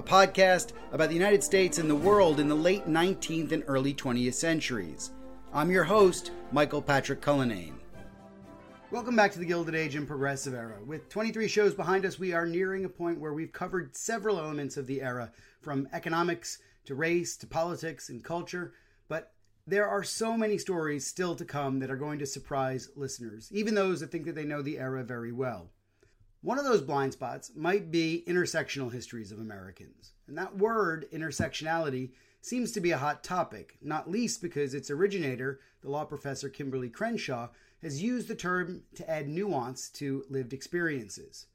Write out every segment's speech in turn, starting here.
a podcast about the United States and the world in the late 19th and early 20th centuries. I'm your host, Michael Patrick Cullinane. Welcome back to the Gilded Age and Progressive Era. With 23 shows behind us, we are nearing a point where we've covered several elements of the era, from economics to race to politics and culture. But there are so many stories still to come that are going to surprise listeners, even those that think that they know the era very well. One of those blind spots might be intersectional histories of Americans. And that word, intersectionality, seems to be a hot topic, not least because its originator, the law professor Kimberly Crenshaw, has used the term to add nuance to lived experiences.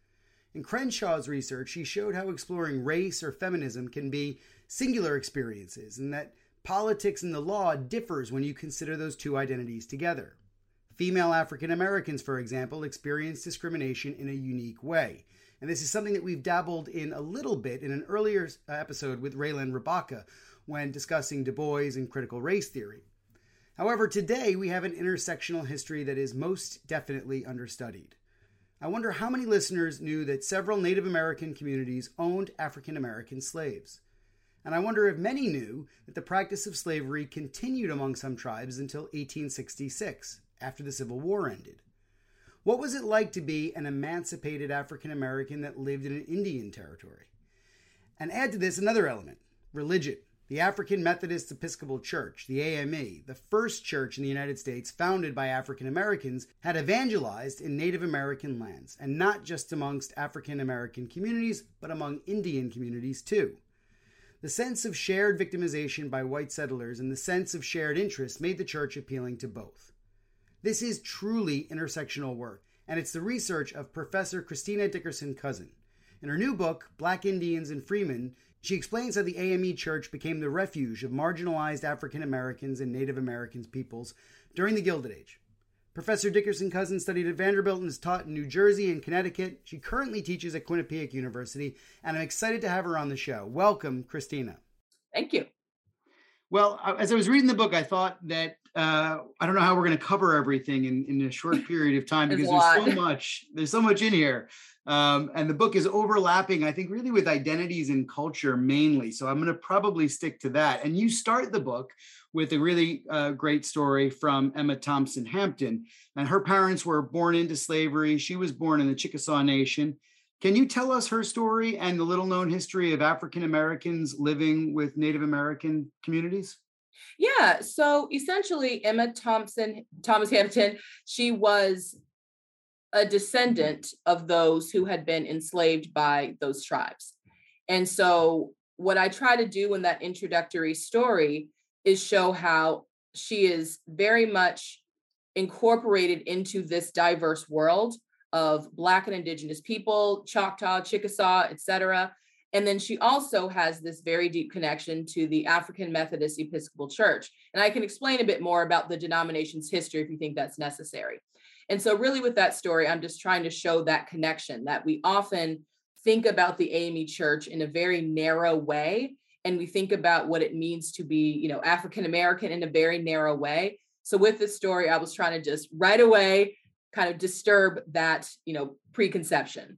In Crenshaw's research, she showed how exploring race or feminism can be singular experiences and that politics and the law differs when you consider those two identities together. Female African Americans, for example, experience discrimination in a unique way. And this is something that we've dabbled in a little bit in an earlier uh, episode with Reiland Rabaka when discussing Du Bois and critical race theory. However, today we have an intersectional history that is most definitely understudied. I wonder how many listeners knew that several Native American communities owned African American slaves. And I wonder if many knew that the practice of slavery continued among some tribes until 1866 after the Civil War ended. What was it like to be an emancipated African American that lived in an Indian territory? And add to this another element religion. The African Methodist Episcopal Church, the AME, the first church in the United States founded by African Americans, had evangelized in Native American lands, and not just amongst African American communities, but among Indian communities too. The sense of shared victimization by white settlers and the sense of shared interest made the church appealing to both. This is truly intersectional work, and it's the research of Professor Christina Dickerson Cousin. In her new book, Black Indians and Freedmen, she explains how the AME Church became the refuge of marginalized African Americans and Native American peoples during the Gilded Age. Professor Dickerson Cousin studied at Vanderbilt and has taught in New Jersey and Connecticut. She currently teaches at Quinnipiac University, and I'm excited to have her on the show. Welcome, Christina. Thank you. Well, as I was reading the book, I thought that uh, I don't know how we're going to cover everything in, in a short period of time because there's so much. There's so much in here, um, and the book is overlapping. I think really with identities and culture mainly. So I'm going to probably stick to that. And you start the book with a really uh, great story from Emma Thompson Hampton, and her parents were born into slavery. She was born in the Chickasaw Nation. Can you tell us her story and the little known history of African Americans living with Native American communities? Yeah. So essentially, Emma Thompson, Thomas Hampton, she was a descendant of those who had been enslaved by those tribes. And so, what I try to do in that introductory story is show how she is very much incorporated into this diverse world of Black and Indigenous people, Choctaw, Chickasaw, etc. And then she also has this very deep connection to the African Methodist Episcopal Church. And I can explain a bit more about the denomination's history if you think that's necessary. And so, really, with that story, I'm just trying to show that connection that we often think about the AME Church in a very narrow way. And we think about what it means to be, you know, African American in a very narrow way. So, with this story, I was trying to just right away kind of disturb that, you know, preconception.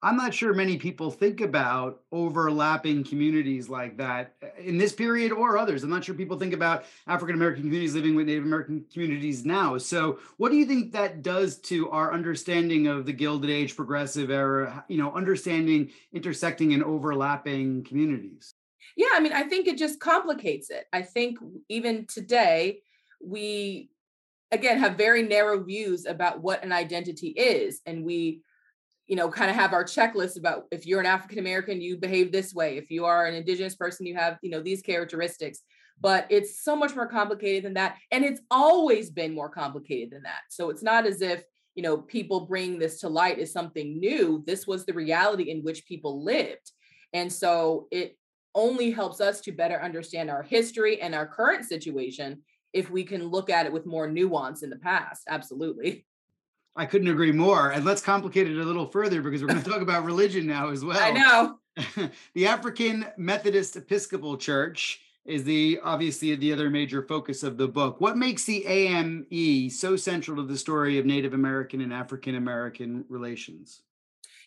I'm not sure many people think about overlapping communities like that uh, in this period or others. I'm not sure people think about African American communities living with Native American communities now. So, what do you think that does to our understanding of the Gilded Age progressive era, you know, understanding intersecting and overlapping communities? Yeah, I mean, I think it just complicates it. I think even today, we again have very narrow views about what an identity is and we you know kind of have our checklist about if you're an african american you behave this way. If you are an indigenous person you have you know these characteristics. But it's so much more complicated than that and it's always been more complicated than that. So it's not as if you know people bring this to light as something new. This was the reality in which people lived. And so it only helps us to better understand our history and our current situation if we can look at it with more nuance in the past. Absolutely. I couldn't agree more. And let's complicate it a little further because we're going to talk about religion now as well. I know. the African Methodist Episcopal Church is the obviously the other major focus of the book. What makes the AME so central to the story of Native American and African American relations?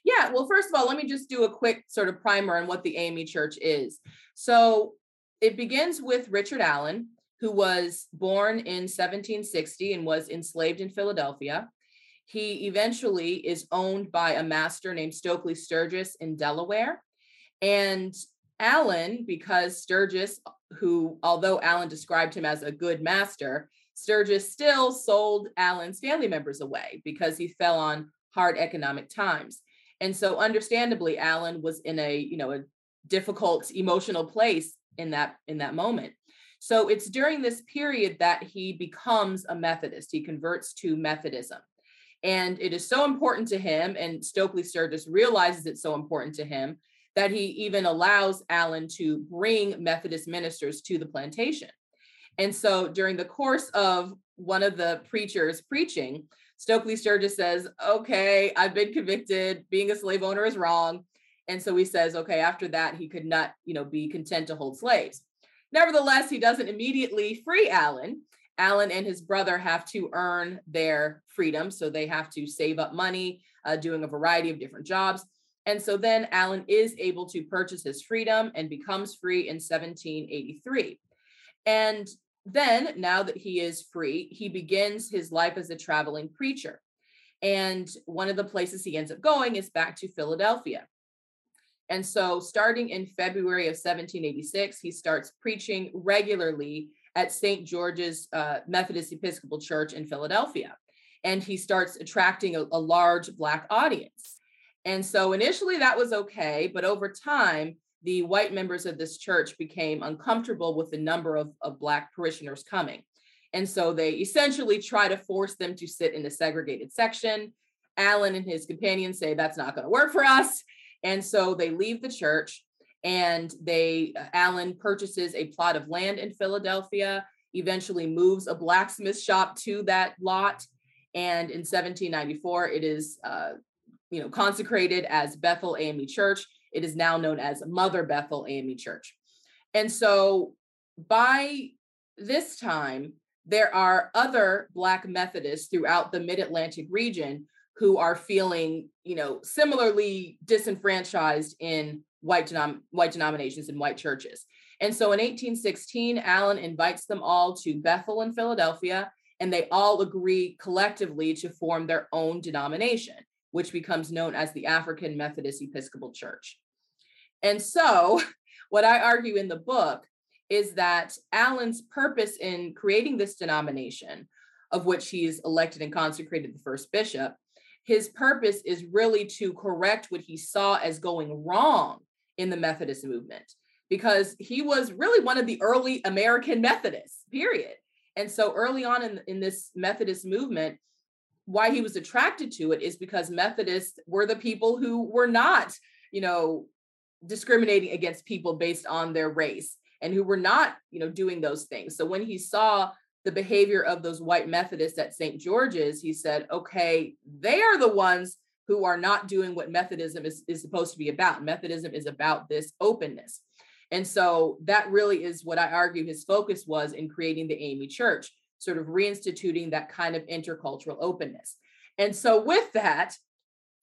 Yeah, well, first of all, let me just do a quick sort of primer on what the AME Church is. So it begins with Richard Allen, who was born in 1760 and was enslaved in Philadelphia. He eventually is owned by a master named Stokely Sturgis in Delaware. And Allen, because Sturgis, who, although Allen described him as a good master, Sturgis still sold Allen's family members away because he fell on hard economic times. And so understandably, Allen was in a, you know, a difficult emotional place in that in that moment. So it's during this period that he becomes a Methodist. He converts to Methodism. And it is so important to him, and Stokely Sturgis realizes it's so important to him that he even allows Allen to bring Methodist ministers to the plantation. And so during the course of one of the preachers preaching, Stokely Sturgis says, Okay, I've been convicted. Being a slave owner is wrong. And so he says, okay, after that, he could not, you know, be content to hold slaves. Nevertheless, he doesn't immediately free Allen. Allen and his brother have to earn their freedom. So they have to save up money, uh, doing a variety of different jobs. And so then Allen is able to purchase his freedom and becomes free in 1783. And then, now that he is free, he begins his life as a traveling preacher. And one of the places he ends up going is back to Philadelphia. And so, starting in February of 1786, he starts preaching regularly at St. George's uh, Methodist Episcopal Church in Philadelphia. And he starts attracting a, a large Black audience. And so, initially, that was okay. But over time, the white members of this church became uncomfortable with the number of, of Black parishioners coming. And so they essentially try to force them to sit in a segregated section. Allen and his companions say that's not going to work for us. And so they leave the church and they, uh, Allen purchases a plot of land in Philadelphia, eventually moves a blacksmith shop to that lot. And in 1794, it is, uh, you know, consecrated as Bethel AME Church. It is now known as Mother Bethel AME Church. And so by this time, there are other Black Methodists throughout the mid Atlantic region who are feeling, you know, similarly disenfranchised in white, denom- white denominations and white churches. And so in 1816, Allen invites them all to Bethel in Philadelphia, and they all agree collectively to form their own denomination, which becomes known as the African Methodist Episcopal Church. And so, what I argue in the book is that Allen's purpose in creating this denomination, of which he's elected and consecrated the first bishop, his purpose is really to correct what he saw as going wrong in the Methodist movement because he was really one of the early American Methodists, period. And so early on in, in this Methodist movement, why he was attracted to it is because Methodists were the people who were not, you know, discriminating against people based on their race and who were not, you know, doing those things. So when he saw the behavior of those white Methodists at St. George's, he said, okay, they are the ones who are not doing what Methodism is, is supposed to be about. Methodism is about this openness. And so that really is what I argue his focus was in creating the AME Church, sort of reinstituting that kind of intercultural openness. And so with that,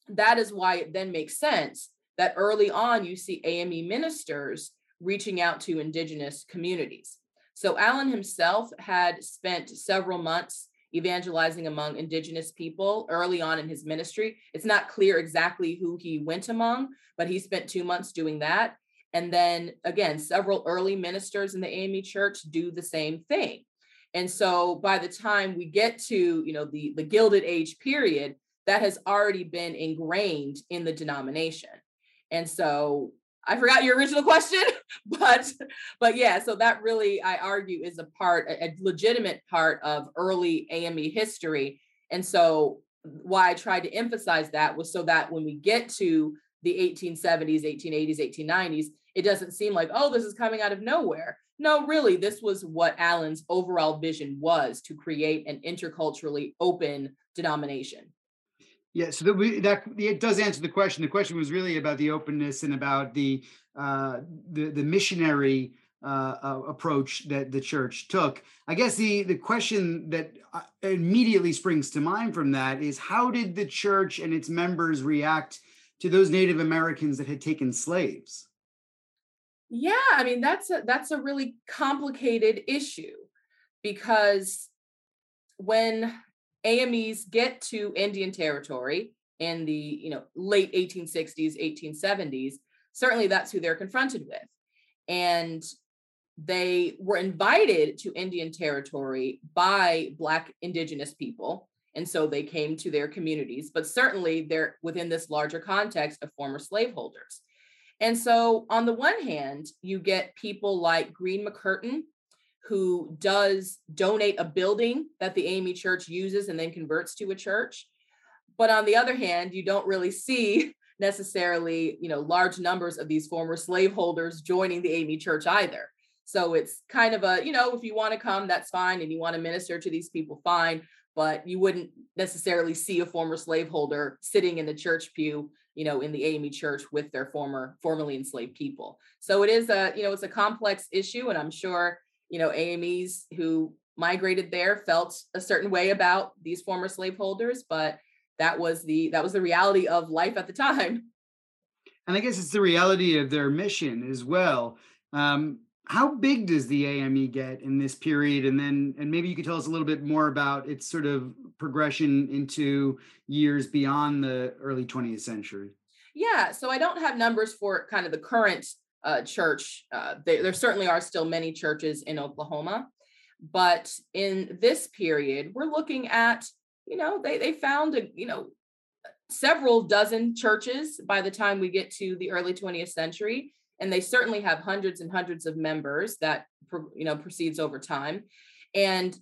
that is why it then makes sense that early on you see AME ministers reaching out to indigenous communities. So Allen himself had spent several months evangelizing among indigenous people early on in his ministry. It's not clear exactly who he went among, but he spent 2 months doing that. And then again, several early ministers in the AME church do the same thing. And so by the time we get to, you know, the the Gilded Age period, that has already been ingrained in the denomination. And so I forgot your original question, but but yeah, so that really I argue is a part, a, legitimate part of early AME history. And so why I tried to emphasize that was so that when we get to the 1870s, 1880s, 1890s, it doesn't seem like, oh, this is coming out of nowhere. No, really, this was what Allen's overall vision was to create an interculturally open denomination. Yeah, so that we, that it does answer the question. The question was really about the openness and about the uh, the the missionary uh, uh, approach that the church took. I guess the the question that uh, immediately springs to mind from that is how did the church and its members react to those Native Americans that had taken slaves? Yeah, I mean that's a that's a really complicated issue because when AMEs get to Indian territory in the you know late 1860s, 1870s, certainly that's who they're confronted with. And they were invited to Indian territory by Black indigenous people. And so they came to their communities, but certainly they're within this larger context of former slaveholders. And so, on the one hand, you get people like Green McCurtain, who does donate a building that the AME church uses and then converts to a church. But on the other hand, you don't really see necessarily, you know, large numbers of these former slaveholders joining the AME church either. So it's kind of a, you know, if you want to come, that's fine. And you want to minister to these people, fine. But you wouldn't necessarily see a former slaveholder sitting in the church pew you know, in the AME church with their former formerly enslaved people. So it is a, you know, it's a complex issue. And I'm sure, you know, AMEs who migrated there felt a certain way about these former slaveholders, but that was the that was the reality of life at the time. And I guess it's the reality of their mission as well. Um, how big does the AME get in this period? And then, and maybe you could tell us a little bit more about its sort of progression into years beyond the early 20th century. Yeah, so I don't have numbers for kind of the current uh, church. Uh, they, there certainly are still many churches in Oklahoma, but in this period, we're looking at, you know, they they found a, you know, several dozen churches by the time we get to the early 20th century and they certainly have hundreds and hundreds of members that you know proceeds over time and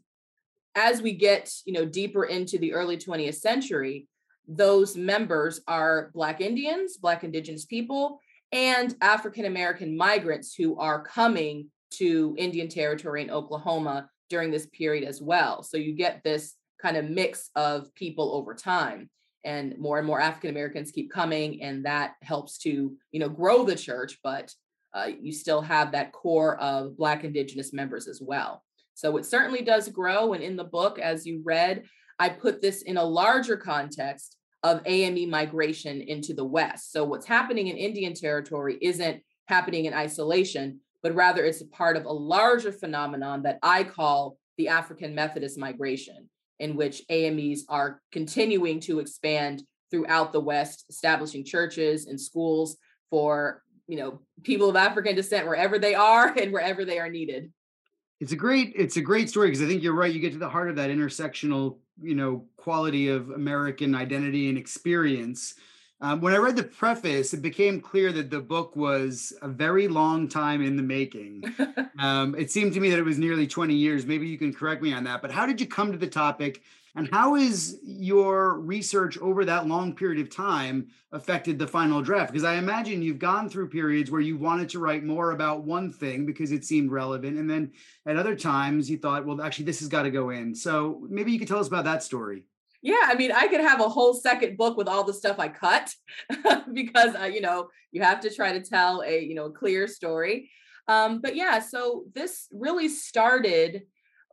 as we get you know deeper into the early 20th century those members are black indians black indigenous people and african american migrants who are coming to indian territory in oklahoma during this period as well so you get this kind of mix of people over time and more and more African Americans keep coming, and that helps to you know grow the church. But uh, you still have that core of Black Indigenous members as well. So it certainly does grow. And in the book, as you read, I put this in a larger context of AME migration into the West. So what's happening in Indian Territory isn't happening in isolation, but rather it's a part of a larger phenomenon that I call the African Methodist migration in which AMEs are continuing to expand throughout the West, establishing churches and schools for you know people of African descent wherever they are and wherever they are needed. It's a great it's a great story because I think you're right. You get to the heart of that intersectional you know quality of American identity and experience. Um, when I read the preface, it became clear that the book was a very long time in the making. um, it seemed to me that it was nearly 20 years. Maybe you can correct me on that. But how did you come to the topic? And how is your research over that long period of time affected the final draft? Because I imagine you've gone through periods where you wanted to write more about one thing because it seemed relevant. And then at other times you thought, well, actually, this has got to go in. So maybe you could tell us about that story. Yeah, I mean, I could have a whole second book with all the stuff I cut because, uh, you know, you have to try to tell a, you know, clear story. Um, but yeah, so this really started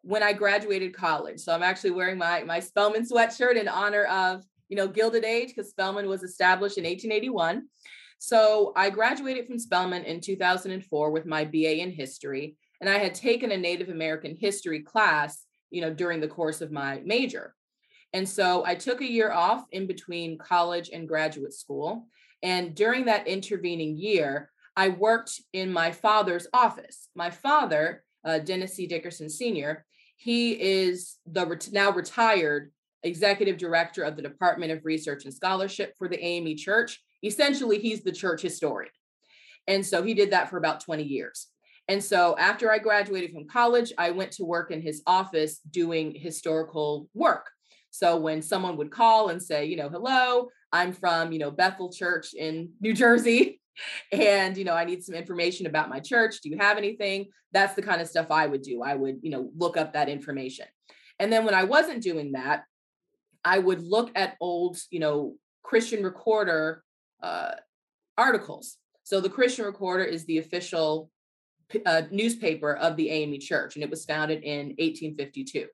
when I graduated college. So I'm actually wearing my my Spelman sweatshirt in honor of you know, Gilded Age because Spelman was established in 1881. So I graduated from Spelman in 2004 with my BA in history, and I had taken a Native American history class, you know, during the course of my major. And so I took a year off in between college and graduate school. And during that intervening year, I worked in my father's office. My father, uh, Dennis C. Dickerson Sr., he is the ret- now retired executive director of the Department of Research and Scholarship for the AME Church. Essentially, he's the church historian. And so he did that for about 20 years. And so after I graduated from college, I went to work in his office doing historical work. So when someone would call and say, you know, hello, I'm from, you know, Bethel Church in New Jersey, and you know, I need some information about my church. Do you have anything? That's the kind of stuff I would do. I would, you know, look up that information. And then when I wasn't doing that, I would look at old, you know, Christian Recorder uh, articles. So the Christian Recorder is the official uh, newspaper of the AME Church, and it was founded in 1852.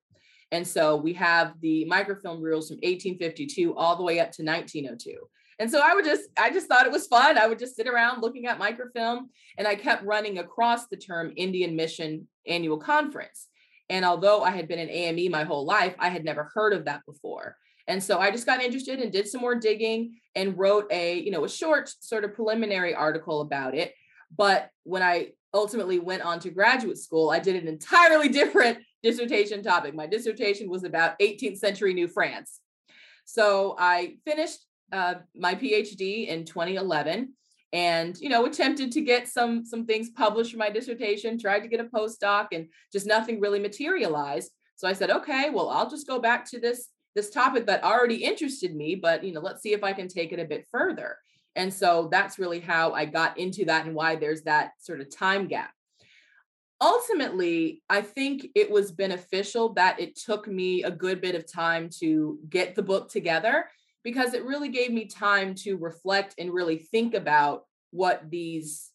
And so we have the microfilm reels from 1852 all the way up to 1902. And so I would just, I just thought it was fun. I would just sit around looking at microfilm, and I kept running across the term Indian Mission Annual Conference. And although I had been in AME my whole life, I had never heard of that before. And so I just got interested and did some more digging and wrote a, you know, a short sort of preliminary article about it. But when I ultimately went on to graduate school, I did an entirely different dissertation topic. My dissertation was about 18th century New France. So I finished uh, my PhD in 2011 and you know attempted to get some some things published for my dissertation tried to get a postdoc and just nothing really materialized. So i said okay well i'll just go back to this this topic that already interested me but you know let's see if i can take it a bit further. And so that's really how i got into that and why there's that sort of time gap. Ultimately i think it was beneficial that it took me a good bit of time to get the book together because it really gave me time to reflect and really think about what these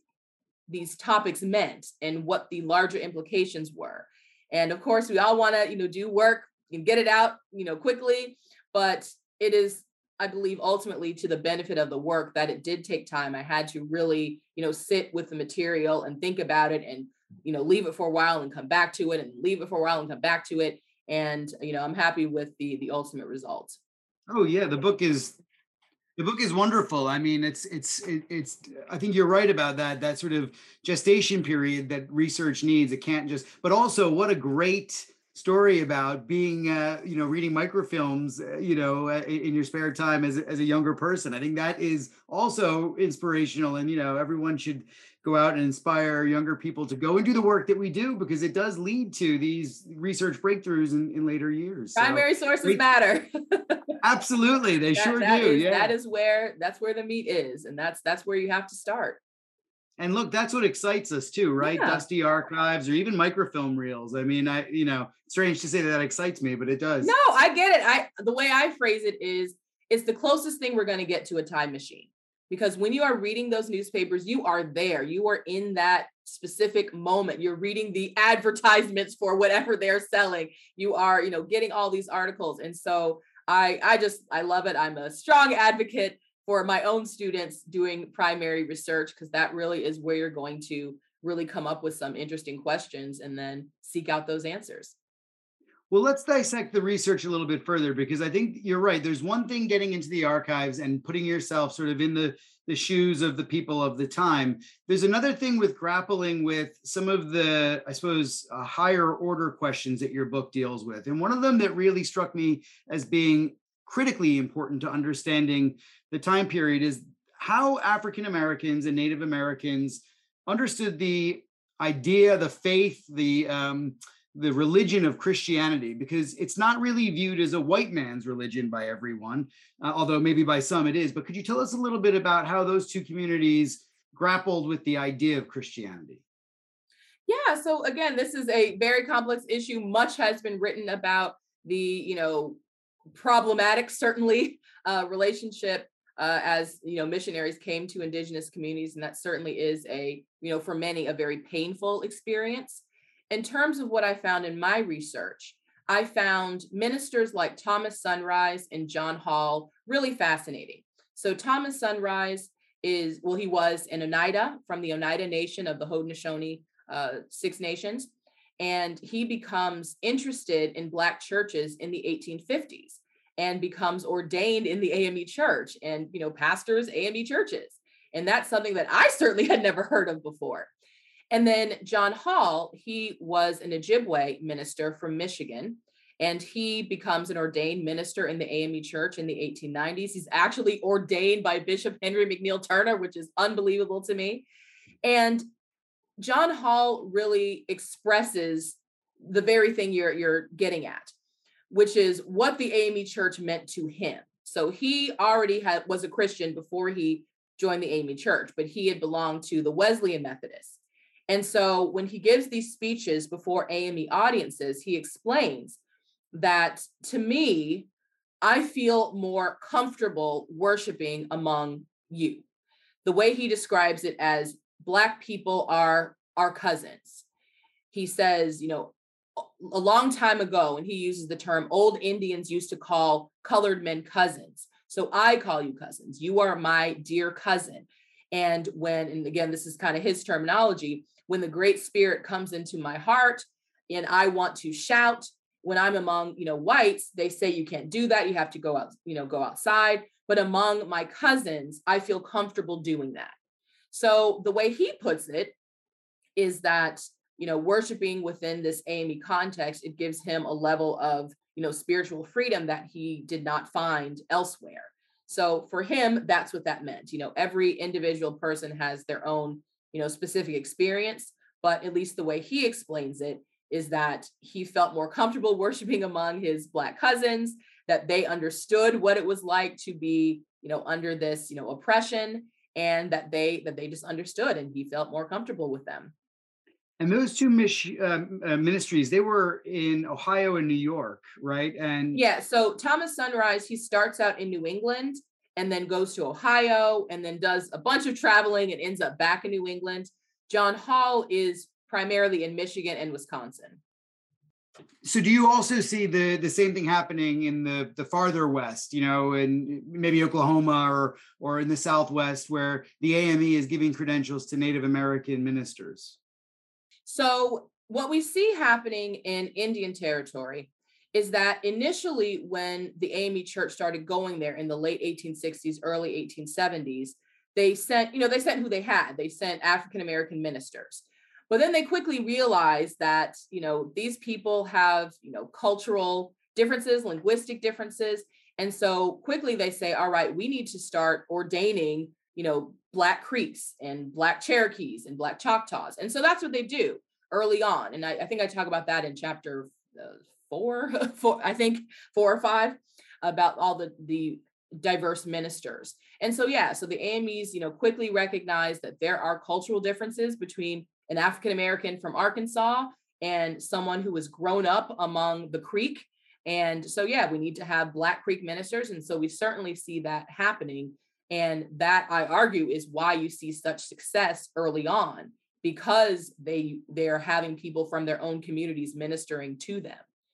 these topics meant and what the larger implications were. And of course we all want to you know do work and get it out you know quickly but it is i believe ultimately to the benefit of the work that it did take time. I had to really you know sit with the material and think about it and you know leave it for a while and come back to it and leave it for a while and come back to it. And you know i'm happy with the the ultimate result Oh yeah, the book is the book is wonderful. I mean, it's it's it, it's. I think you're right about that. That sort of gestation period that research needs. It can't just. But also, what a great story about being, uh, you know, reading microfilms, uh, you know, uh, in your spare time as as a younger person. I think that is also inspirational, and you know, everyone should go out and inspire younger people to go and do the work that we do because it does lead to these research breakthroughs in, in later years. Primary so, sources matter. absolutely, they that, sure that do. Is, yeah, that is where that's where the meat is, and that's that's where you have to start. And look, that's what excites us too, right? Yeah. Dusty archives or even microfilm reels. I mean, I you know, strange to say that, that excites me, but it does. No, I get it. I the way I phrase it is it's the closest thing we're going to get to a time machine because when you are reading those newspapers you are there. You are in that specific moment. You're reading the advertisements for whatever they're selling. You are you know getting all these articles. And so i i just i love it. I'm a strong advocate for my own students doing primary research because that really is where you're going to really come up with some interesting questions and then seek out those answers well, let's dissect the research a little bit further because I think you're right. There's one thing getting into the archives and putting yourself sort of in the the shoes of the people of the time. There's another thing with grappling with some of the, I suppose, uh, higher order questions that your book deals with. And one of them that really struck me as being critically important to understanding the time period is how African Americans and Native Americans understood the idea, the faith, the um, the religion of Christianity because it's not really viewed as a white man's religion by everyone, uh, although maybe by some it is. But could you tell us a little bit about how those two communities grappled with the idea of Christianity? Yeah, so again, this is a very complex issue. Much has been written about the, you know, problematic, certainly, uh, relationship uh, as you know missionaries came to indigenous communities and that certainly is a you know for many a very painful experience in terms of what I found in my research, I found ministers like Thomas Sunrise and John Hall really fascinating. So, Thomas Sunrise is, well, he was an Oneida from the Oneida Nation of the Haudenosaunee uh, Six Nations. And he becomes interested in Black churches in the 1850s and becomes ordained in the AME church and, you know, pastors AME churches. And that's something that I certainly had never heard of before. And then John Hall, he was an Ojibwe minister from Michigan, and he becomes an ordained minister in the AME church in the 1890s. He's actually ordained by Bishop Henry McNeil Turner, which is unbelievable to me. And John Hall really expresses the very thing you're, you're getting at, which is what the AME church meant to him. So he already had was a Christian before he joined the AME church, but he had belonged to the Wesleyan Methodists. And so when he gives these speeches before AME audiences, he explains that to me, I feel more comfortable worshiping among you. The way he describes it as Black people are our cousins. He says, you know, a long time ago, and he uses the term old Indians used to call colored men cousins. So I call you cousins. You are my dear cousin. And when, and again, this is kind of his terminology, when the Great Spirit comes into my heart and I want to shout, when I'm among, you know, whites, they say you can't do that. You have to go out, you know, go outside. But among my cousins, I feel comfortable doing that. So the way he puts it is that, you know, worshiping within this AME context, it gives him a level of, you know, spiritual freedom that he did not find elsewhere. So for him, that's what that meant. You know, every individual person has their own, you know, specific experience, but at least the way he explains it is that he felt more comfortable worshiping among his black cousins, that they understood what it was like to be, you know, under this, you know, oppression and that they that they just understood and he felt more comfortable with them. And those two mis- uh, uh, ministries, they were in Ohio and New York, right? And yeah, so Thomas Sunrise, he starts out in New England and then goes to Ohio and then does a bunch of traveling and ends up back in New England. John Hall is primarily in Michigan and Wisconsin. So do you also see the the same thing happening in the the farther west, you know, in maybe Oklahoma or or in the southwest where the AME is giving credentials to Native American ministers? So what we see happening in Indian territory is that initially when the AME church started going there in the late 1860s, early 1870s, they sent, you know, they sent who they had. They sent African American ministers. But then they quickly realized that, you know, these people have, you know, cultural differences, linguistic differences. And so quickly they say, all right, we need to start ordaining, you know, Black Creeks and Black Cherokees and Black Choctaws. And so that's what they do early on. And I, I think I talk about that in chapter uh, four, four, I think four or five, about all the, the diverse ministers. And so, yeah, so the AMEs, you know, quickly recognize that there are cultural differences between an African American from Arkansas and someone who was grown up among the Creek. And so, yeah, we need to have Black Creek ministers. And so we certainly see that happening. And that I argue is why you see such success early on because they they're having people from their own communities ministering to them.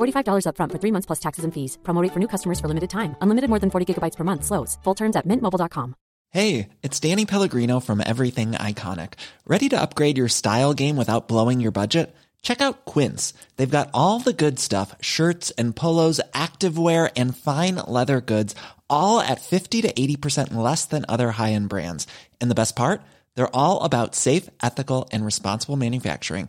$45 upfront for three months plus taxes and fees. Promo rate for new customers for limited time. Unlimited more than 40 gigabytes per month. Slows. Full terms at mintmobile.com. Hey, it's Danny Pellegrino from Everything Iconic. Ready to upgrade your style game without blowing your budget? Check out Quince. They've got all the good stuff shirts and polos, activewear, and fine leather goods, all at 50 to 80% less than other high end brands. And the best part? They're all about safe, ethical, and responsible manufacturing.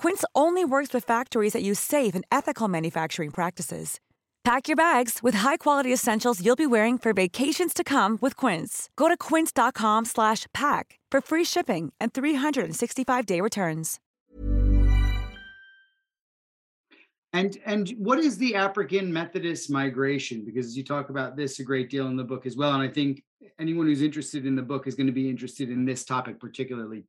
Quince only works with factories that use safe and ethical manufacturing practices. Pack your bags with high-quality essentials you'll be wearing for vacations to come with Quince. Go to quince.com/pack for free shipping and 365-day returns. And and what is the African Methodist migration? Because you talk about this a great deal in the book as well, and I think anyone who's interested in the book is going to be interested in this topic particularly.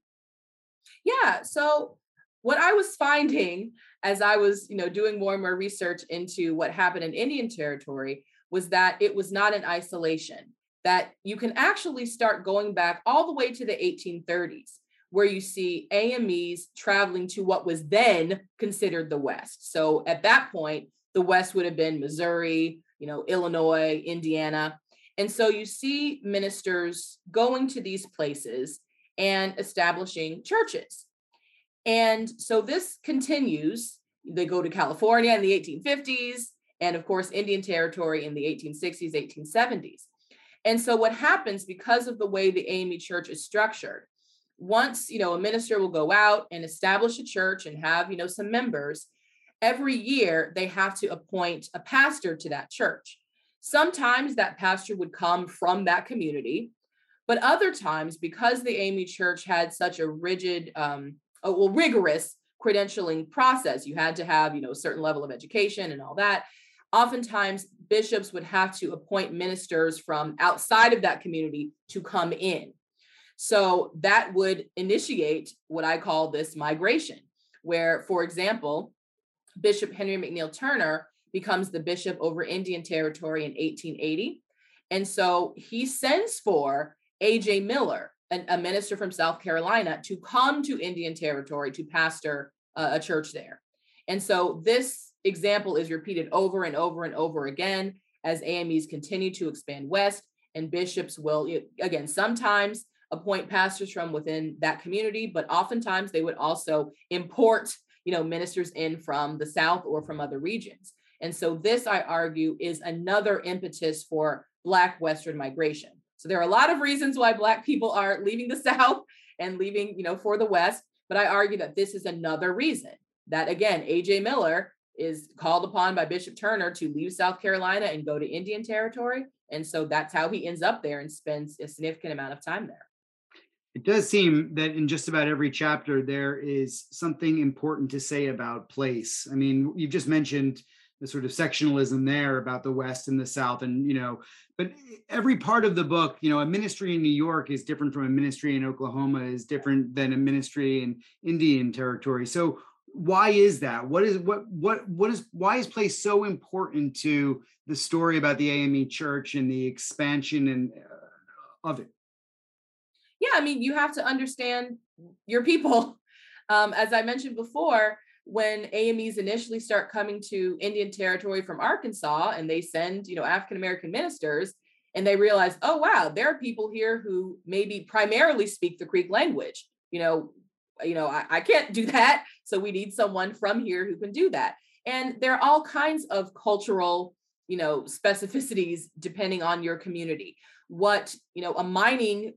Yeah, so what I was finding as I was, you know, doing more and more research into what happened in Indian territory was that it was not in isolation, that you can actually start going back all the way to the 1830s, where you see AMEs traveling to what was then considered the West. So at that point, the West would have been Missouri, you know, Illinois, Indiana. And so you see ministers going to these places and establishing churches. And so this continues. They go to California in the 1850s, and of course, Indian Territory in the 1860s, 1870s. And so what happens because of the way the AME church is structured, once you know a minister will go out and establish a church and have you know some members, every year they have to appoint a pastor to that church. Sometimes that pastor would come from that community, but other times, because the AME church had such a rigid um, a well, rigorous credentialing process. You had to have, you know, a certain level of education and all that. Oftentimes, bishops would have to appoint ministers from outside of that community to come in. So that would initiate what I call this migration, where, for example, Bishop Henry McNeil Turner becomes the bishop over Indian Territory in 1880. And so he sends for A.J. Miller, a minister from South Carolina to come to Indian Territory to pastor uh, a church there. And so this example is repeated over and over and over again as AMEs continue to expand west, and bishops will, again, sometimes appoint pastors from within that community, but oftentimes they would also import, you know, ministers in from the south or from other regions. And so this, I argue, is another impetus for Black Western migration. So there are a lot of reasons why Black people are leaving the South and leaving, you know, for the West. But I argue that this is another reason that, again, AJ Miller is called upon by Bishop Turner to leave South Carolina and go to Indian Territory. And so that's how he ends up there and spends a significant amount of time there. It does seem that in just about every chapter, there is something important to say about place. I mean, you've just mentioned the sort of sectionalism there about the West and the South, and you know, but every part of the book, you know, a ministry in New York is different from a ministry in Oklahoma, is different than a ministry in Indian territory. So why is that? What is what what what is why is place so important to the story about the AME Church and the expansion and uh, of it? Yeah, I mean, you have to understand your people. Um, as I mentioned before, when AMEs initially start coming to Indian territory from Arkansas and they send, you know, African American ministers and they realize, oh wow, there are people here who maybe primarily speak the Creek language. You know, you know, I, I can't do that. So we need someone from here who can do that. And there are all kinds of cultural, you know, specificities depending on your community. What, you know, a mining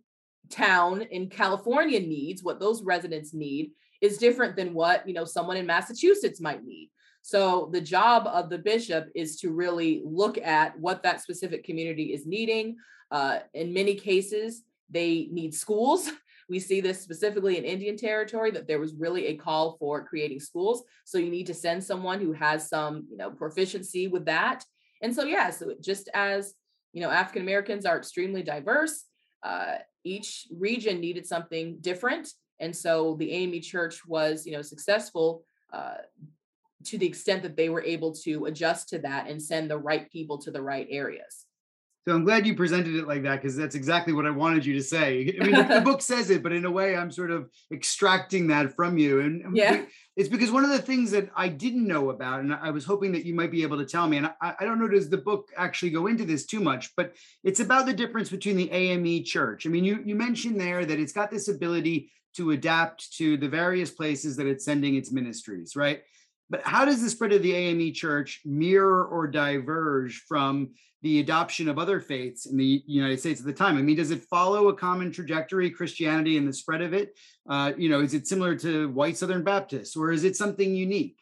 town in California needs, what those residents need is different than what you know someone in massachusetts might need so the job of the bishop is to really look at what that specific community is needing uh, in many cases they need schools We see this specifically in Indian territory that there was really a call for creating schools. So you need to send someone who has some, you know, proficiency with that. And so, yeah, so just as, you know, African Americans are extremely diverse, uh, each region needed something different. And so the AME Church was, you know, successful uh, to the extent that they were able to adjust to that and send the right people to the right areas. So I'm glad you presented it like that because that's exactly what I wanted you to say. I mean, the, book says it, but in a way, I'm sort of extracting that from you. And yeah. it's because one of the things that I didn't know about, and I was hoping that you might be able to tell me, and I, I don't know, does the book actually go into this too much, but it's about the difference between the AME church. I mean, you, you mentioned there that it's got this ability to adapt to the various places that it's sending its ministries, right? But how does the spread of the AME church mirror or diverge from the adoption of other faiths in the United States at the time? I mean, does it follow a common trajectory, Christianity and the spread of it? Uh, you know, is it similar to white Southern Baptists or is it something unique?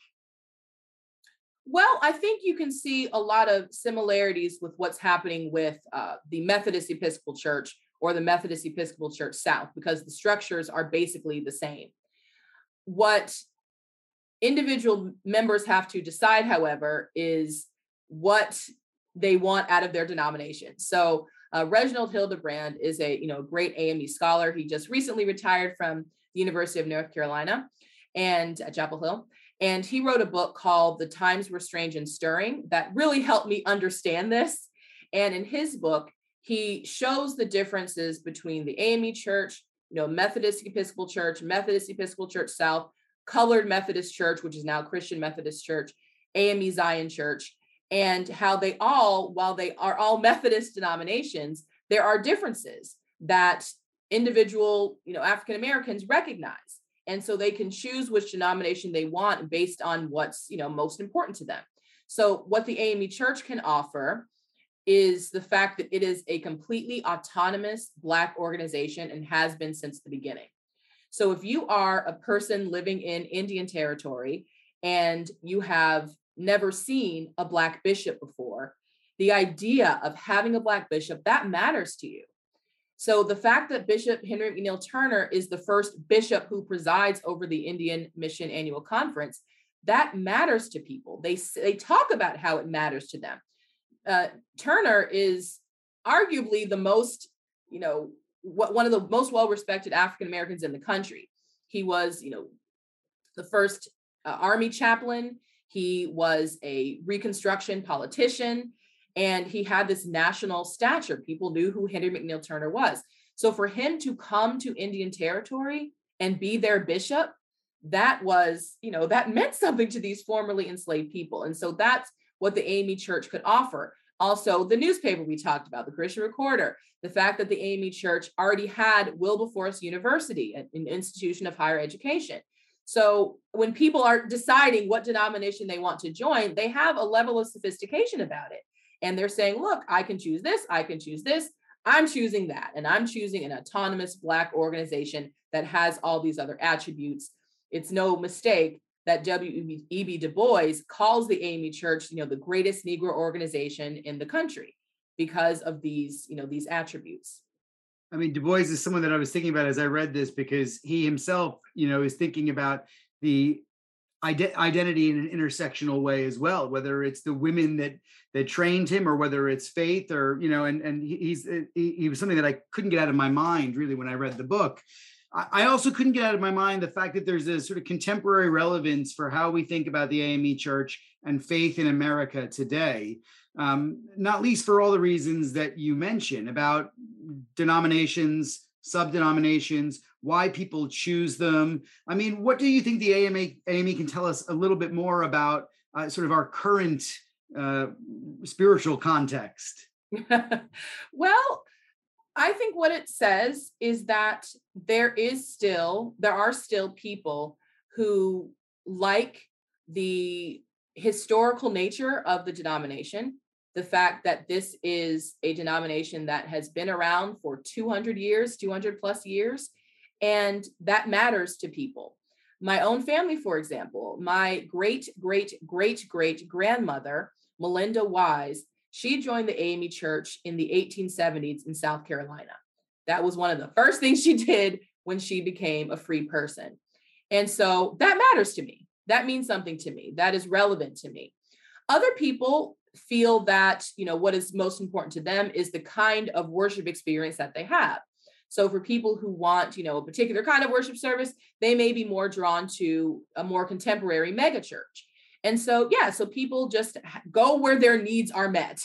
Well, I think you can see a lot of similarities with what's happening with uh, the Methodist Episcopal Church or the Methodist Episcopal Church South because the structures are basically the same. What individual members have to decide, however, is what they want out of their denomination. So uh, Reginald Hildebrand is a you know great AME scholar. He just recently retired from the University of North Carolina and at Chapel Hill. And he wrote a book called The Times Were Strange and Stirring that really helped me understand this. And in his book, he shows the differences between the AME Church, you know, Methodist Episcopal Church, Methodist Episcopal Church South, Colored Methodist Church, which is now Christian Methodist Church, AME Zion Church, and how they all, while they are all Methodist denominations, there are differences that individual, you know, African Americans recognize. And so they can choose which denomination they want based on what's, you know, most important to them. So what the AME Church can offer is the fact that it is a completely autonomous Black organization and has been since the beginning. So if you are a person living in Indian territory and you have never seen a Black bishop before, the idea of having a Black bishop, that matters to you. So the fact that Bishop Henry McNeil Turner is the first bishop who presides over the Indian Mission Annual Conference, that matters to people. They, they talk about how it matters to them. Uh, Turner is arguably the most, you know, one of the most well-respected African Americans in the country. He was, you know, the first uh, army chaplain. He was a Reconstruction politician, and he had this national stature. People knew who Henry McNeil Turner was. So for him to come to Indian Territory and be their bishop, that was, you know, that meant something to these formerly enslaved people. And so that's what the AME Church could offer. Also, the newspaper we talked about, the Christian Recorder, the fact that the AME Church already had Wilberforce University, an institution of higher education. So when people are deciding what denomination they want to join, they have a level of sophistication about it. And they're saying, look, I can choose this, I can choose this, I'm choosing that. And I'm choosing an autonomous Black organization that has all these other attributes. It's no mistake that W.E.B. Du Bois calls the AME Church, you know, the greatest Negro organization in the country because of these, you know, these attributes. I mean, Du Bois is someone that I was thinking about as I read this because he himself, you know, is thinking about the ide- identity in an intersectional way as well. Whether it's the women that that trained him, or whether it's faith, or you know, and and he's he, he was something that I couldn't get out of my mind really when I read the book. I also couldn't get out of my mind the fact that there's a sort of contemporary relevance for how we think about the AME church and faith in America today, um, not least for all the reasons that you mentioned about denominations, sub denominations, why people choose them. I mean, what do you think the AMA, AME can tell us a little bit more about uh, sort of our current uh, spiritual context? well, I think what it says is that there is still, there are still people who like the historical nature of the denomination, the fact that this is a denomination that has been around for 200 years, 200 plus years, and that matters to people. My own family, for example, my great, great, great, great grandmother, Melinda Wise, she joined the AME church in the 1870s in South Carolina. That was one of the first things she did when she became a free person. And so that matters to me. That means something to me. That is relevant to me. Other people feel that, you know, what is most important to them is the kind of worship experience that they have. So for people who want, you know, a particular kind of worship service, they may be more drawn to a more contemporary megachurch. And so, yeah, so people just go where their needs are met.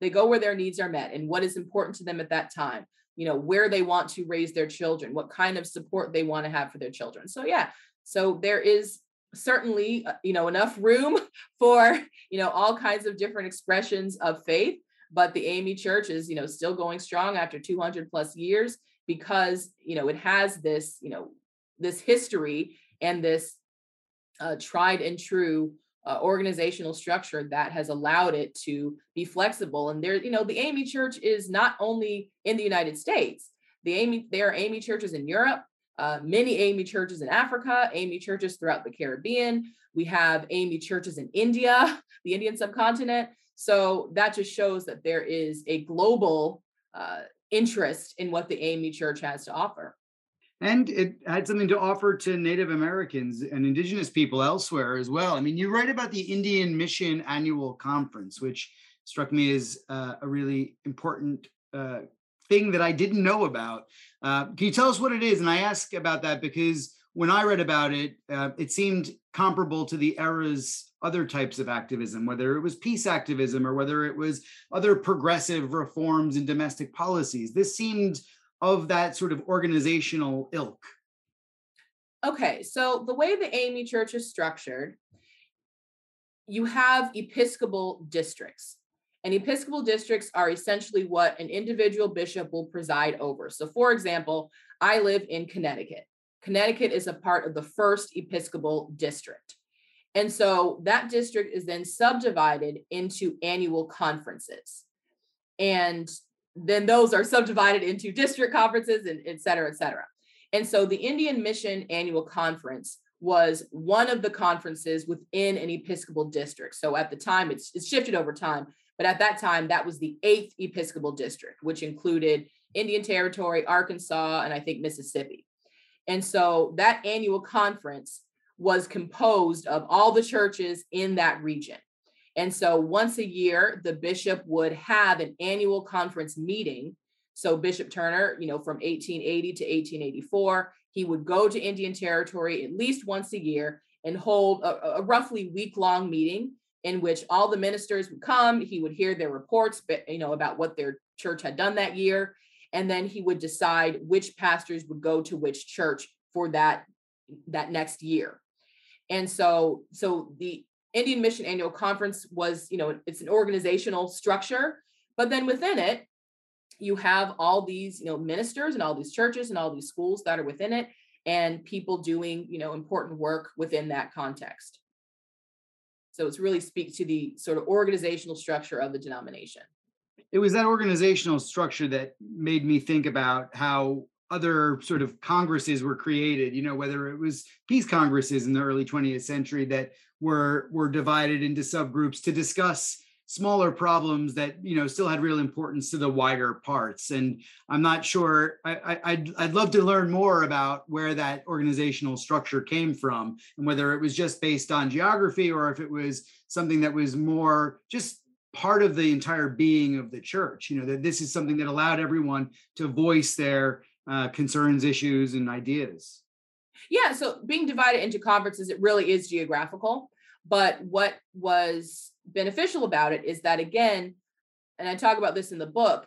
They go where their needs are met and what is important to them at that time, you know, where they want to raise their children, what kind of support they want to have for their children. So, yeah, so there is certainly uh, you know enough room for you know all kinds of different expressions of faith but the ame church is you know still going strong after 200 plus years because you know it has this you know this history and this uh, tried and true uh, organizational structure that has allowed it to be flexible and there you know the ame church is not only in the united states the ame there are ame churches in europe uh, many AME churches in Africa, AME churches throughout the Caribbean. We have AME churches in India, the Indian subcontinent. So that just shows that there is a global uh, interest in what the AME church has to offer. And it had something to offer to Native Americans and indigenous people elsewhere as well. I mean, you write about the Indian Mission Annual Conference, which struck me as uh, a really important uh, thing that I didn't know about. Uh, can you tell us what it is? And I ask about that because when I read about it, uh, it seemed comparable to the era's other types of activism, whether it was peace activism or whether it was other progressive reforms in domestic policies. This seemed of that sort of organizational ilk. Okay, so the way the AME Church is structured, you have Episcopal districts. And Episcopal districts are essentially what an individual bishop will preside over. So, for example, I live in Connecticut. Connecticut is a part of the first Episcopal district. And so that district is then subdivided into annual conferences. And then those are subdivided into district conferences and et cetera, et cetera. And so the Indian Mission Annual Conference was one of the conferences within an Episcopal district. So at the time, it's, it's shifted over time, but at that time, that was the eighth Episcopal district, which included Indian Territory, Arkansas, and I think Mississippi. And so that annual conference was composed of all the churches in that region. And so once a year, the bishop would have an annual conference meeting. So Bishop Turner, you know, from 1880 to 1884, he would go to Indian Territory at least once a year and hold a, a roughly week long meeting in which all the ministers would come. He would hear their reports but you know about what their church had done that year. And then he would decide which pastors would go to which church for that that next year. And so so the indian mission annual conference was you know it's an organizational structure but then within it you have all these you know ministers and all these churches and all these schools that are within it and people doing you know important work within that context so it's really speak to the sort of organizational structure of the denomination. It was that organizational structure that made me think about how other sort of congresses were created you know whether it was peace congresses in the early 20th century that were were divided into subgroups to discuss smaller problems that you know still had real importance to the wider parts. And i'm not sure I, would I'd love to learn more about where that organizational structure came from and whether it was just based on geography or if it was something that was more just part of the entire being of the church you know that this is something that allowed everyone to voice their uh, concerns issues and ideas. Yeah so being divided into conferences it really is geographical but what was beneficial about it is that again, and I talk about this in the book,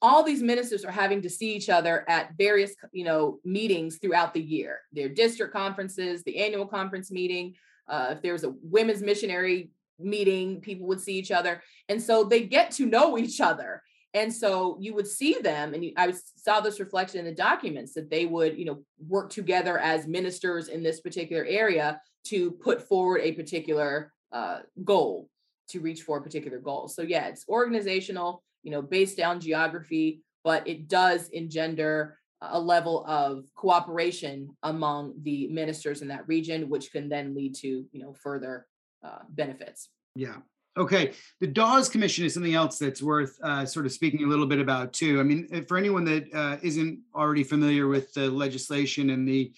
all these ministers are having to see each other at various you know meetings throughout the year. Their district conferences the annual conference meeting uh, if there was a women's missionary meeting people would see each other and so they get to know each other and so you would see them and i saw this reflection in the documents that they would you know work together as ministers in this particular area to put forward a particular uh, goal to reach for a particular goal. So yeah, it's organizational, you know, based on geography, but it does engender a level of cooperation among the ministers in that region, which can then lead to, you know, further uh, benefits. Yeah. Okay, the Dawes Commission is something else that's worth uh, sort of speaking a little bit about too. I mean, for anyone that uh, not already familiar with the legislation and the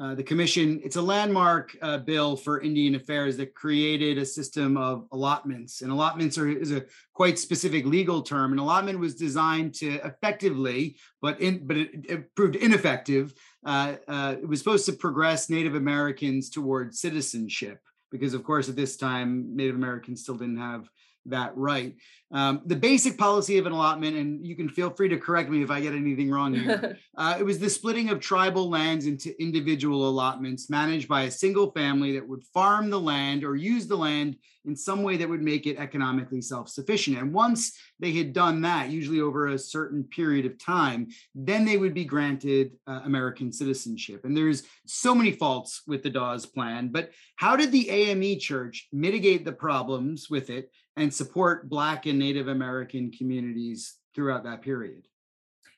uh, the commission, it's a landmark uh, bill for Indian affairs that created a system of allotments. And allotments are is a quite specific legal term. An allotment was designed to effectively, but in but it, it proved ineffective. Uh, uh, it was supposed to progress Native Americans towards citizenship because of course at this time native americans still didn't have that right um, the basic policy of an allotment and you can feel free to correct me if i get anything wrong here. Uh, it was the splitting of tribal lands into individual allotments managed by a single family that would farm the land or use the land in some way that would make it economically self-sufficient. And once they had done that usually over a certain period of time then they would be granted uh, american citizenship. And there's so many faults with the dawes plan but how did the ame church mitigate the problems with it and support black and native american communities throughout that period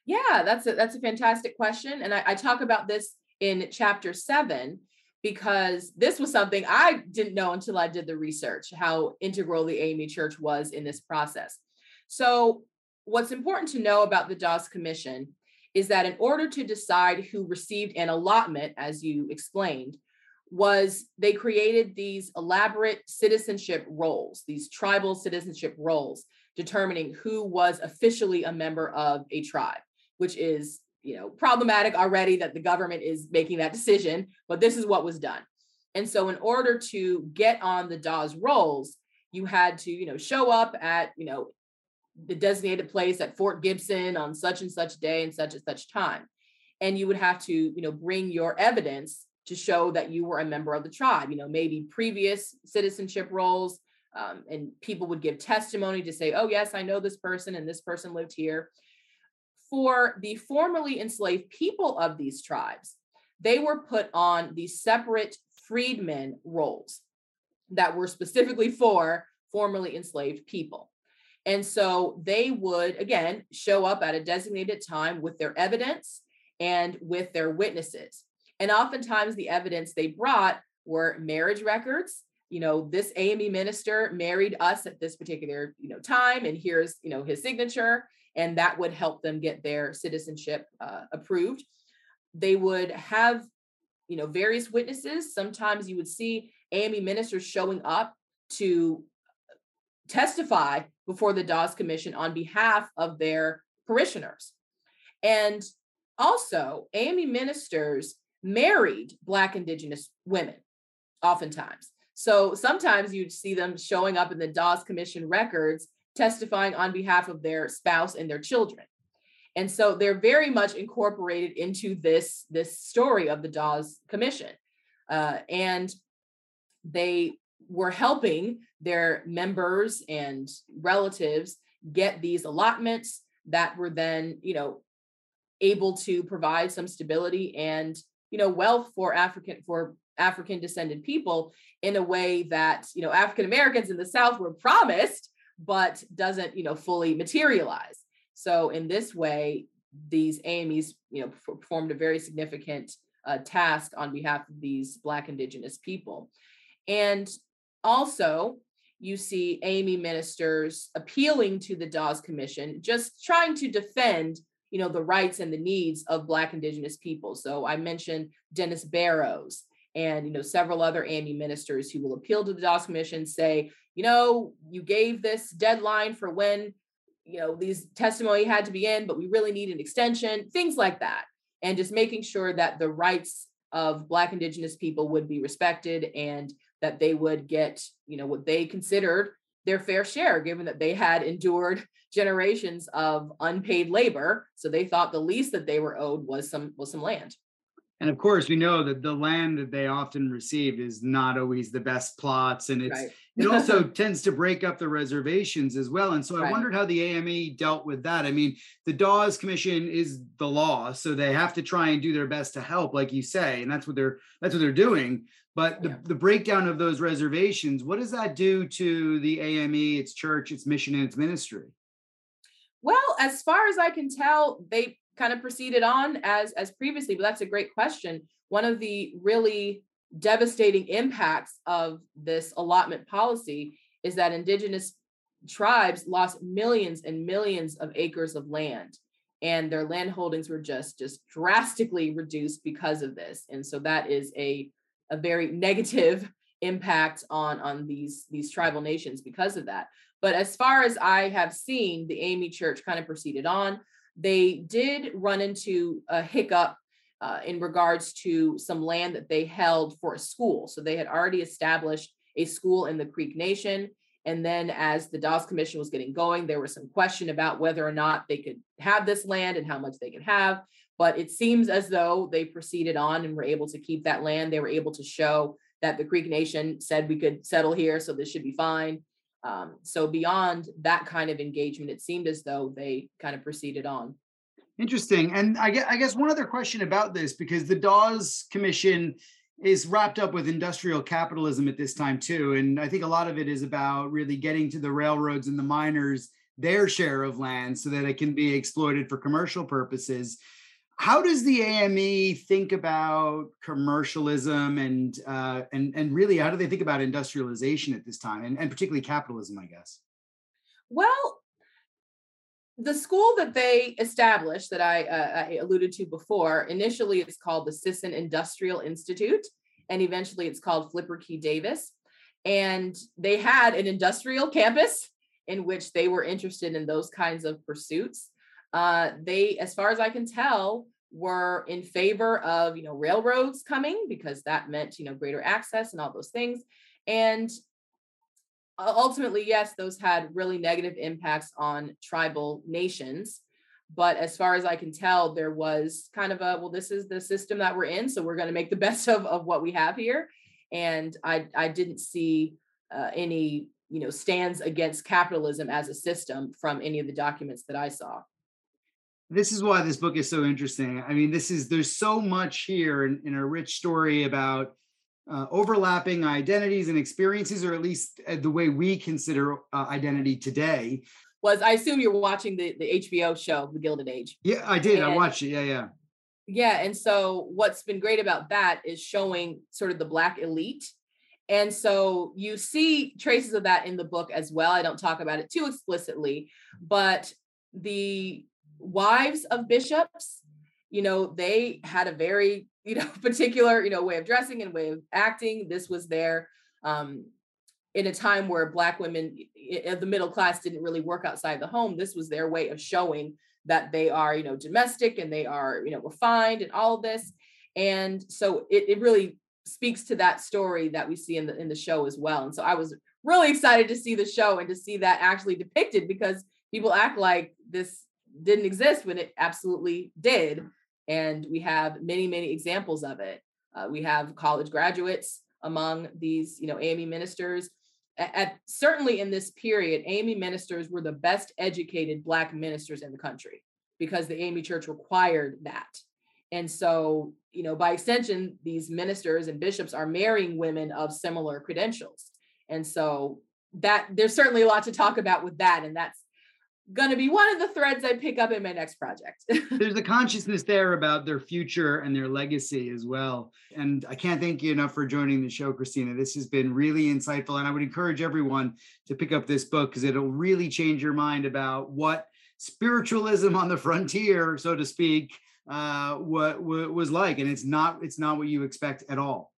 yeah that's a that's a fantastic question and I, I talk about this in chapter seven because this was something I didn't know until I did the research, how integral the AME Church was in this process. So, what's important to know about the Dawes Commission is that in order to decide who received an allotment, as you explained, was they created these elaborate citizenship rolls, these tribal citizenship rolls, determining who was officially a member of a tribe, which is you know problematic already that the government is making that decision but this is what was done. And so in order to get on the dawes rolls you had to you know show up at you know the designated place at fort gibson on such and such day and such and such time. And you would have to you know bring your evidence to show that you were a member of the tribe you know maybe previous citizenship rolls um, and people would give testimony to say oh yes i know this person and this person lived here for the formerly enslaved people of these tribes, they were put on the separate freedmen rolls that were specifically for formerly enslaved people. And so they would, again, show up at a designated time with their evidence and with their witnesses. And oftentimes the evidence they brought were marriage records. You know, this AME minister married us at this particular, you know, time, and here's, you know, his signature and that would help them get their citizenship uh, approved. They would have, you know, various witnesses. Sometimes you would see AME ministers showing up to testify before the Dawes Commission on behalf of their parishioners. And also, AME ministers married Black Indigenous women, oftentimes. So sometimes you'd see them showing up in the Dawes Commission records testifying on behalf of their spouse and their children. And so they're very much incorporated into this, this story of the Dawes Commission. Uh, and they were helping their members and relatives get these allotments that were then, you know, able to provide some stability and, you know, wealth for African for African descended people in a way that, you know, African Americans in the South were promised but doesn't you know fully materialize. So in this way these ames you know performed a very significant uh, task on behalf of these black indigenous people. And also you see ame ministers appealing to the dawes commission just trying to defend you know the rights and the needs of black indigenous people. So i mentioned dennis barrows and you know several other AME ministers who will appeal to the Dawes Commission say, you know, you gave this deadline for when you know these testimony had to be in, but we really need an extension, things like that, and just making sure that the rights of Black Indigenous people would be respected and that they would get you know what they considered their fair share, given that they had endured generations of unpaid labor. So they thought the least that they were owed was some was some land. And of course, we know that the land that they often received is not always the best plots, and it's right. it also tends to break up the reservations as well. And so I right. wondered how the AME dealt with that. I mean, the Dawes Commission is the law, so they have to try and do their best to help, like you say, and that's what they're that's what they're doing. But the, yeah. the breakdown of those reservations, what does that do to the AME, its church, its mission, and its ministry? Well, as far as I can tell, they kind of proceeded on as as previously but that's a great question one of the really devastating impacts of this allotment policy is that indigenous tribes lost millions and millions of acres of land and their land holdings were just just drastically reduced because of this and so that is a a very negative impact on on these these tribal nations because of that. But as far as i have seen the AME church kind of proceeded on. They did run into a hiccup uh, in regards to some land that they held for a school. So they had already established a school in the creek nation. And then as the Dawes Commission was getting going, there was some question about whether or not they could have this land and how much they could have. But it seems as though they proceeded on and were able to keep that land. They were able to show that the Creek Nation said we could settle here, so this should be fine. Um, so beyond that kind of engagement, it seemed as though they kind of proceeded on. Interesting. And I guess, I guess one other question about this, because the Dawes Commission is wrapped up with industrial capitalism at this time too and i think a lot of it is about really getting to the railroads and the miners their share of land so that it can be exploited for commercial purposes how does the ame think about commercialism and uh, and and really how do they think about industrialization at this time and, and particularly capitalism i guess well the school that they established that I, uh, I, alluded to before, initially it's called the Sisson Industrial Institute, and eventually it's called Flipper Key Davis. And they had an industrial campus in which they were interested in those kinds of pursuits. Uh, they, as far as I can tell, were in favor of you know railroads coming because that meant you know greater access and all those things. And ultimately, yes, those had really negative impacts on tribal nations. But as far as I can tell, there was kind of a well, this is the system that we're in, so we're going to make the best of, of what we have here. And I I didn't see uh, any you know stands against capitalism as a system from any of the documents that I saw. This is why this book is so interesting. I mean, this is there's so much here in, in a rich story about uh, overlapping identities and experiences, or at least uh, the way we consider uh, identity today. Was I assume you're watching the the HBO show, The Gilded Age? Yeah, I did. And, I watched it. Yeah, yeah. Yeah, and so what's been great about that is showing sort of the black elite. And so you see traces of that in the book as well. I don't talk about it too explicitly, but the wives of bishops, you know, they had a very you know particular you know way of dressing and way of acting. This was their um, in a time where black women of the middle class didn't really work outside the home this was their way of showing that they are you know domestic and they are you know refined and all of this. And so it, it really speaks to that story that we see in the in the show as well. And so i was really excited to see the show and to see that actually depicted because people act like this didn't exist when it absolutely did and we have many, many examples of it. Uh, we have college graduates among these, you know, AME ministers. At, at, certainly in this period, AME ministers were the best educated Black ministers in the country because the AME Church required that. And so, you know, by extension, these ministers and bishops are marrying women of similar credentials. And so that there's certainly a lot to talk about with that. And that's going to be one of the threads I pick up in my next project. There's a consciousness there about their future and their legacy as well. And I can't thank you enough for joining the show, Christina. This has been really insightful. And I would encourage everyone to pick up this book because it'll really change your mind about what spiritualism on the frontier, so to speak, uh, what, what was like. And it's not, it's not what you expect at all.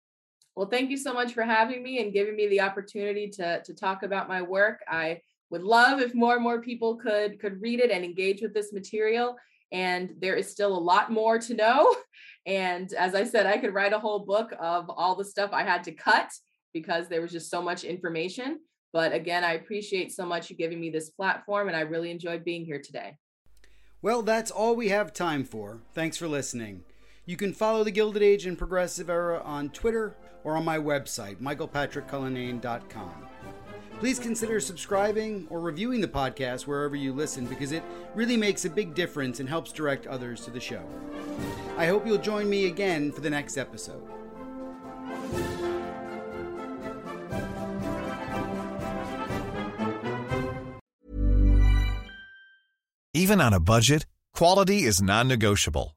Well, thank you so much for having me and giving me the opportunity to, to talk about my work. I would love if more and more people could could read it and engage with this material. And there is still a lot more to know. And as i said i could write a whole book of all the stuff i had to cut because there was just so much information. But again i appreciate so much you giving me this platform and i really enjoyed being here today. Well that's all we have time for. Thanks for listening. You can follow the gilded age and progressive era on twitter or on my website michaelpatrickcullinane.com Please consider subscribing or reviewing the podcast wherever you listen because it really makes a big difference and helps direct others to the show. I hope you'll join me again for the next episode. Even on a budget, quality is non negotiable.